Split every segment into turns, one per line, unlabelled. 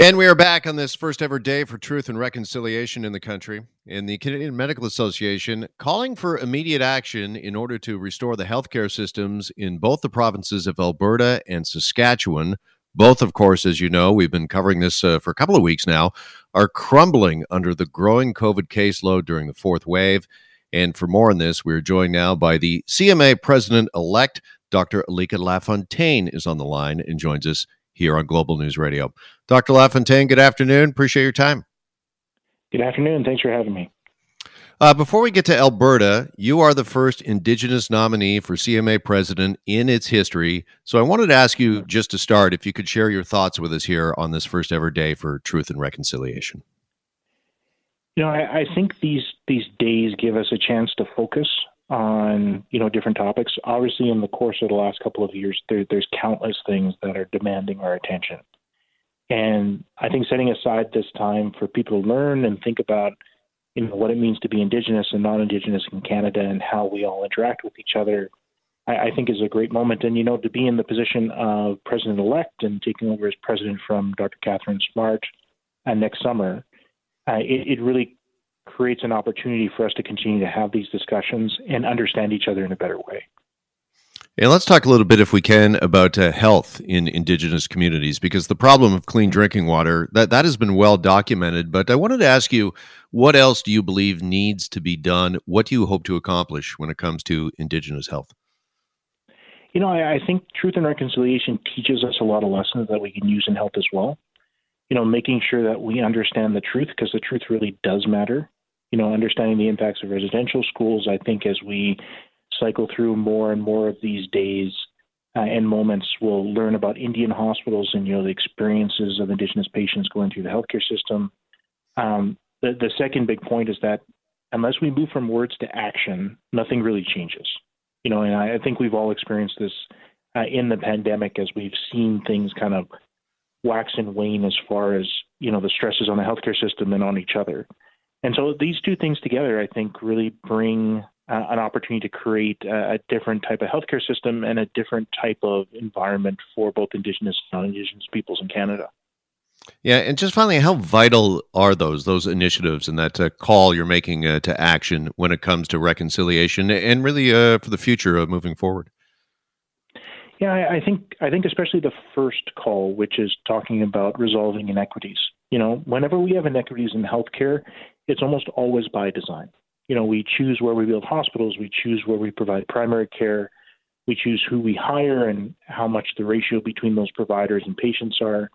And we are back on this first ever day for truth and reconciliation in the country. In the Canadian Medical Association calling for immediate action in order to restore the healthcare systems in both the provinces of Alberta and Saskatchewan. Both, of course, as you know, we've been covering this uh, for a couple of weeks now, are crumbling under the growing COVID caseload during the fourth wave. And for more on this, we're joined now by the CMA president elect, Dr. Alika Lafontaine, is on the line and joins us here on Global News Radio. Dr. LaFontaine, good afternoon. Appreciate your time.
Good afternoon. Thanks for having me.
Uh, before we get to Alberta, you are the first Indigenous nominee for CMA president in its history. So I wanted to ask you just to start if you could share your thoughts with us here on this first ever day for truth and reconciliation.
You know, I, I think these these days give us a chance to focus on you know different topics. Obviously, in the course of the last couple of years, there, there's countless things that are demanding our attention, and I think setting aside this time for people to learn and think about you know what it means to be Indigenous and non-Indigenous in Canada and how we all interact with each other, I, I think is a great moment. And you know, to be in the position of president-elect and taking over as president from Dr. Katharine Smart uh, next summer, uh, it, it really creates an opportunity for us to continue to have these discussions and understand each other in a better way.
And let's talk a little bit, if we can, about uh, health in Indigenous communities, because the problem of clean drinking water that that has been well documented. But I wanted to ask you, what else do you believe needs to be done? What do you hope to accomplish when it comes to Indigenous health?
You know, I, I think truth and reconciliation teaches us a lot of lessons that we can use in health as well. You know, making sure that we understand the truth because the truth really does matter you know, understanding the impacts of residential schools, I think as we cycle through more and more of these days uh, and moments, we'll learn about Indian hospitals and, you know, the experiences of Indigenous patients going through the healthcare system. Um, the, the second big point is that unless we move from words to action, nothing really changes. You know, and I, I think we've all experienced this uh, in the pandemic as we've seen things kind of wax and wane as far as, you know, the stresses on the healthcare system and on each other. And so these two things together, I think, really bring uh, an opportunity to create a, a, different type of healthcare system and a different type of environment for both Indigenous and non-Indigenous peoples in Canada.
Yeah, and just finally, how vital are those those initiatives and that uh, call you're making uh, to action when it comes to reconciliation and really uh, for the future of moving forward?
Yeah, I, I think I think especially the first call, which is talking about resolving inequities. You know, whenever we have inequities in healthcare, it's almost always by design. You know, we choose where we build hospitals, we choose where we provide primary care, we choose who we hire and how much the ratio between those providers and patients are.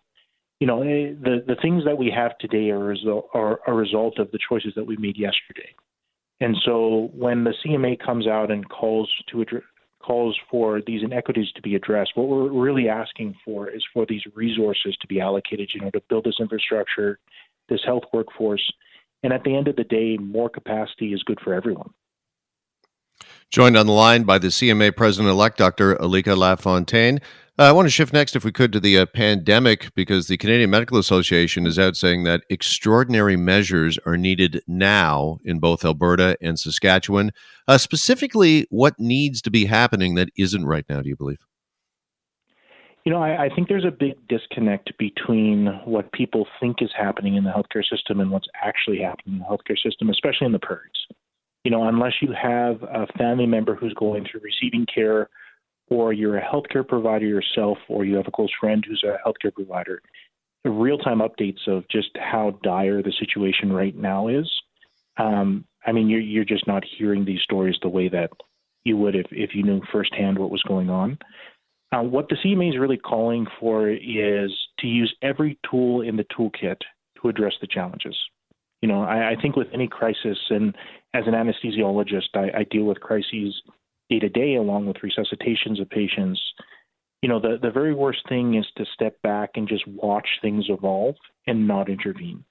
You know, eh, the the things that we have today are, result, are a result of the choices that we made yesterday. And so when the CMA comes out and calls to address, calls for these inequities to be addressed, what we're really asking for is for these resources to be allocated, you know, to build this infrastructure, this health workforce, and at the end of the day, more capacity is good for everyone.
Joined on the line by the CMA president elect, Dr. Alika Lafontaine. Uh, I want to shift next, if we could, to the uh, pandemic because the Canadian Medical Association is out saying that extraordinary measures are needed now in both Alberta and Saskatchewan. Uh, specifically, what needs to be happening that isn't right now, do you believe?
You know, I, I think there's a big disconnect between what people think is happening in the healthcare system and what's actually happening in the healthcare system, especially in the prairies. You know, unless you have a family member who's going through receiving care, or you're a healthcare provider yourself, or you have a close friend who's a healthcare provider, real time updates of just how dire the situation right now is. Um, I mean, you're, you're just not hearing these stories the way that you would if, if you knew firsthand what was going on. Uh, what the CMA is really calling for is to use every tool in the toolkit to address the challenges. You know, I, I think with any crisis, and as an anesthesiologist, I, I deal with crises day to day along with resuscitations of patients. You know, the, the very worst thing is to step back and just watch things evolve and not intervene.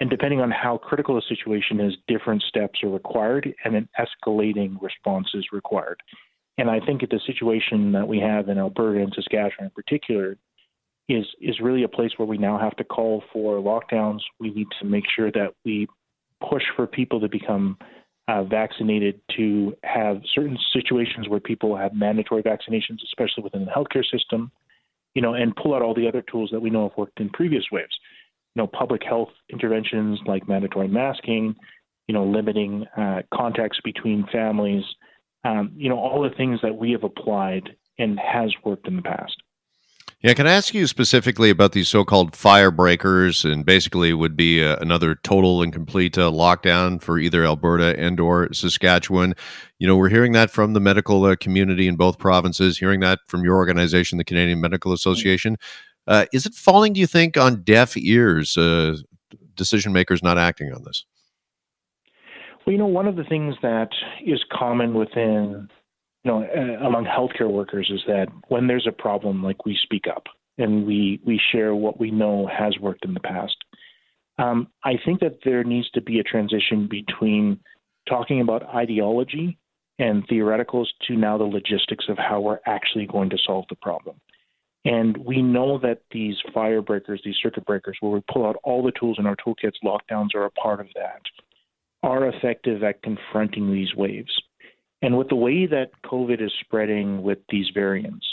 And depending on how critical a situation is, different steps are required and an escalating response is required. And I think that the situation that we have in Alberta and Saskatchewan in particular is is really a place where we now have to call for lockdowns. We need to make sure that we push for people to become uh, vaccinated, to have certain situations where people have mandatory vaccinations, especially within the healthcare system, you know, and pull out all the other tools that we know have worked in previous waves. you know, public health interventions like mandatory masking, you know, limiting uh, contacts between families, um, you know, all the things that we have applied and has worked in the past.
Yeah, can I ask you specifically about these so-called fire breakers, and basically would be uh, another total and complete uh, lockdown for either Alberta and or Saskatchewan. You know, we're hearing that from the medical uh, community in both provinces, hearing that from your organization, the Canadian Medical Association. Uh, is it falling, do you think, on deaf ears? Uh, decision makers not acting on this.
Well, you know, one of the things that is common within you know, uh, among healthcare workers is that when there's a problem, like we speak up and we we share what we know has worked in the past. Um, I think that there needs to be a transition between talking about ideology and theoreticals to now the logistics of how we're actually going to solve the problem. And we know that these fire breakers, these circuit breakers, where we pull out all the tools in our toolkits, lockdowns are a part of that, are effective at confronting these waves. And with the way that COVID is spreading with these variants,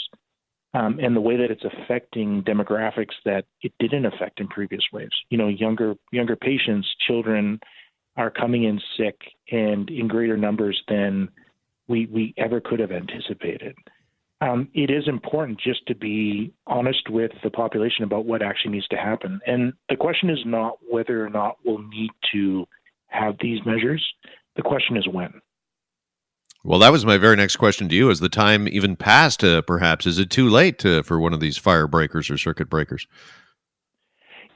um, and the way that it's affecting demographics that it didn't affect in previous waves, you know, younger younger patients, children, are coming in sick and in greater numbers than we we ever could have anticipated. Um, it is important just to be honest with the population about what actually needs to happen. And the question is not whether or not we'll need to have these measures. The question is when.
Well, that was my very next question to you. Is the time even past, uh, perhaps? Is it too late to, for one of these fire breakers or circuit breakers?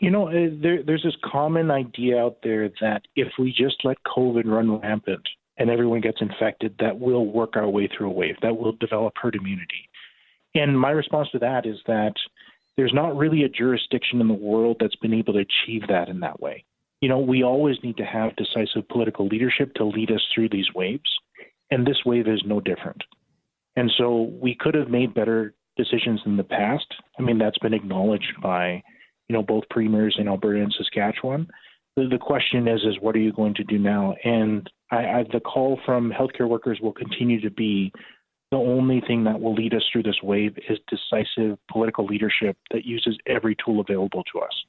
You know, uh, there, there's this common idea out there that if we just let COVID run rampant and everyone gets infected, that we'll work our way through a wave, that we'll develop herd immunity. And my response to that is that there's not really a jurisdiction in the world that's been able to achieve that in that way. You know, we always need to have decisive political leadership to lead us through these waves. And this wave is no different. And so we could have made better decisions in the past. I mean, that's been acknowledged by, you know, both premiers in Alberta and Saskatchewan. The, the question is, is what are you going to do now? And I, I, the call from healthcare workers will continue to be the only thing that will lead us through this wave is decisive political leadership that uses every tool available to us.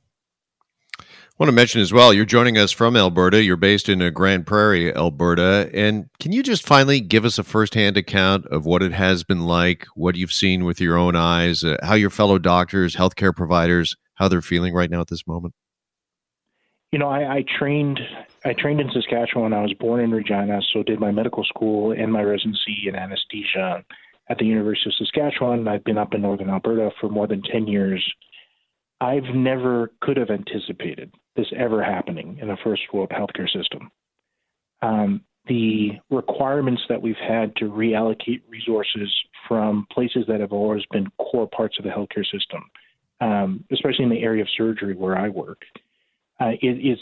I want to mention as well, you're joining us from Alberta. You're based in uh, Grande Prairie, Alberta. And can you just finally give us a firsthand account of what it has been like, what you've seen with your own eyes, uh, how your fellow doctors, healthcare providers, how they're feeling right now at this moment?
You know, I, I trained I trained in Saskatchewan. I was born in Regina, so did my medical school and my residency in anesthesia at the University of Saskatchewan. I've been up in Northern Alberta for more than 10 years I've never could have anticipated this ever happening in a first world healthcare system. Um, the requirements that we've had to reallocate resources from places that have always been core parts of the healthcare system, um, especially in the area of surgery where I work, uh, is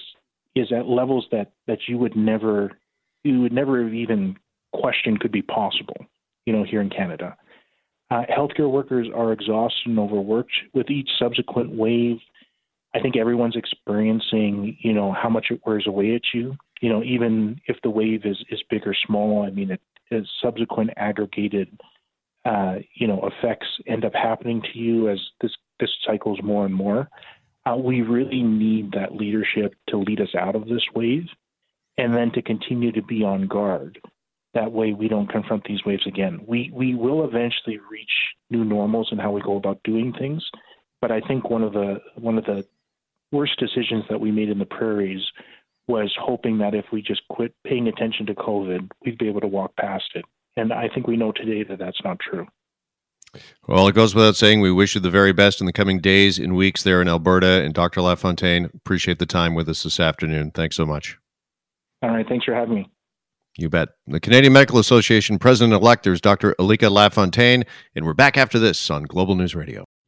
is at levels that that you would never you would never have even questioned could be possible. You know, here in Canada. Uh, healthcare workers are exhausted and overworked. With each subsequent wave, I think everyone's experiencing, you know, how much it wears away at you. You know, even if the wave is is big or small, I mean, it is subsequent aggregated, uh, you know, effects end up happening to you as this this cycles more and more. Uh, we really need that leadership to lead us out of this wave, and then to continue to be on guard. That way, we don't confront these waves again. We we will eventually reach new normals in how we go about doing things, but I think one of the one of the worst decisions that we made in the prairies was hoping that if we just quit paying attention to COVID, we'd be able to walk past it. And I think we know today that that's not true.
Well, it goes without saying, we wish you the very best in the coming days and weeks there in Alberta. And Dr. LaFontaine, appreciate the time with us this afternoon. Thanks so much.
All right. Thanks for having me.
You bet. The Canadian Medical Association president elect is Dr. Alika LaFontaine, and we're back after this on Global News Radio.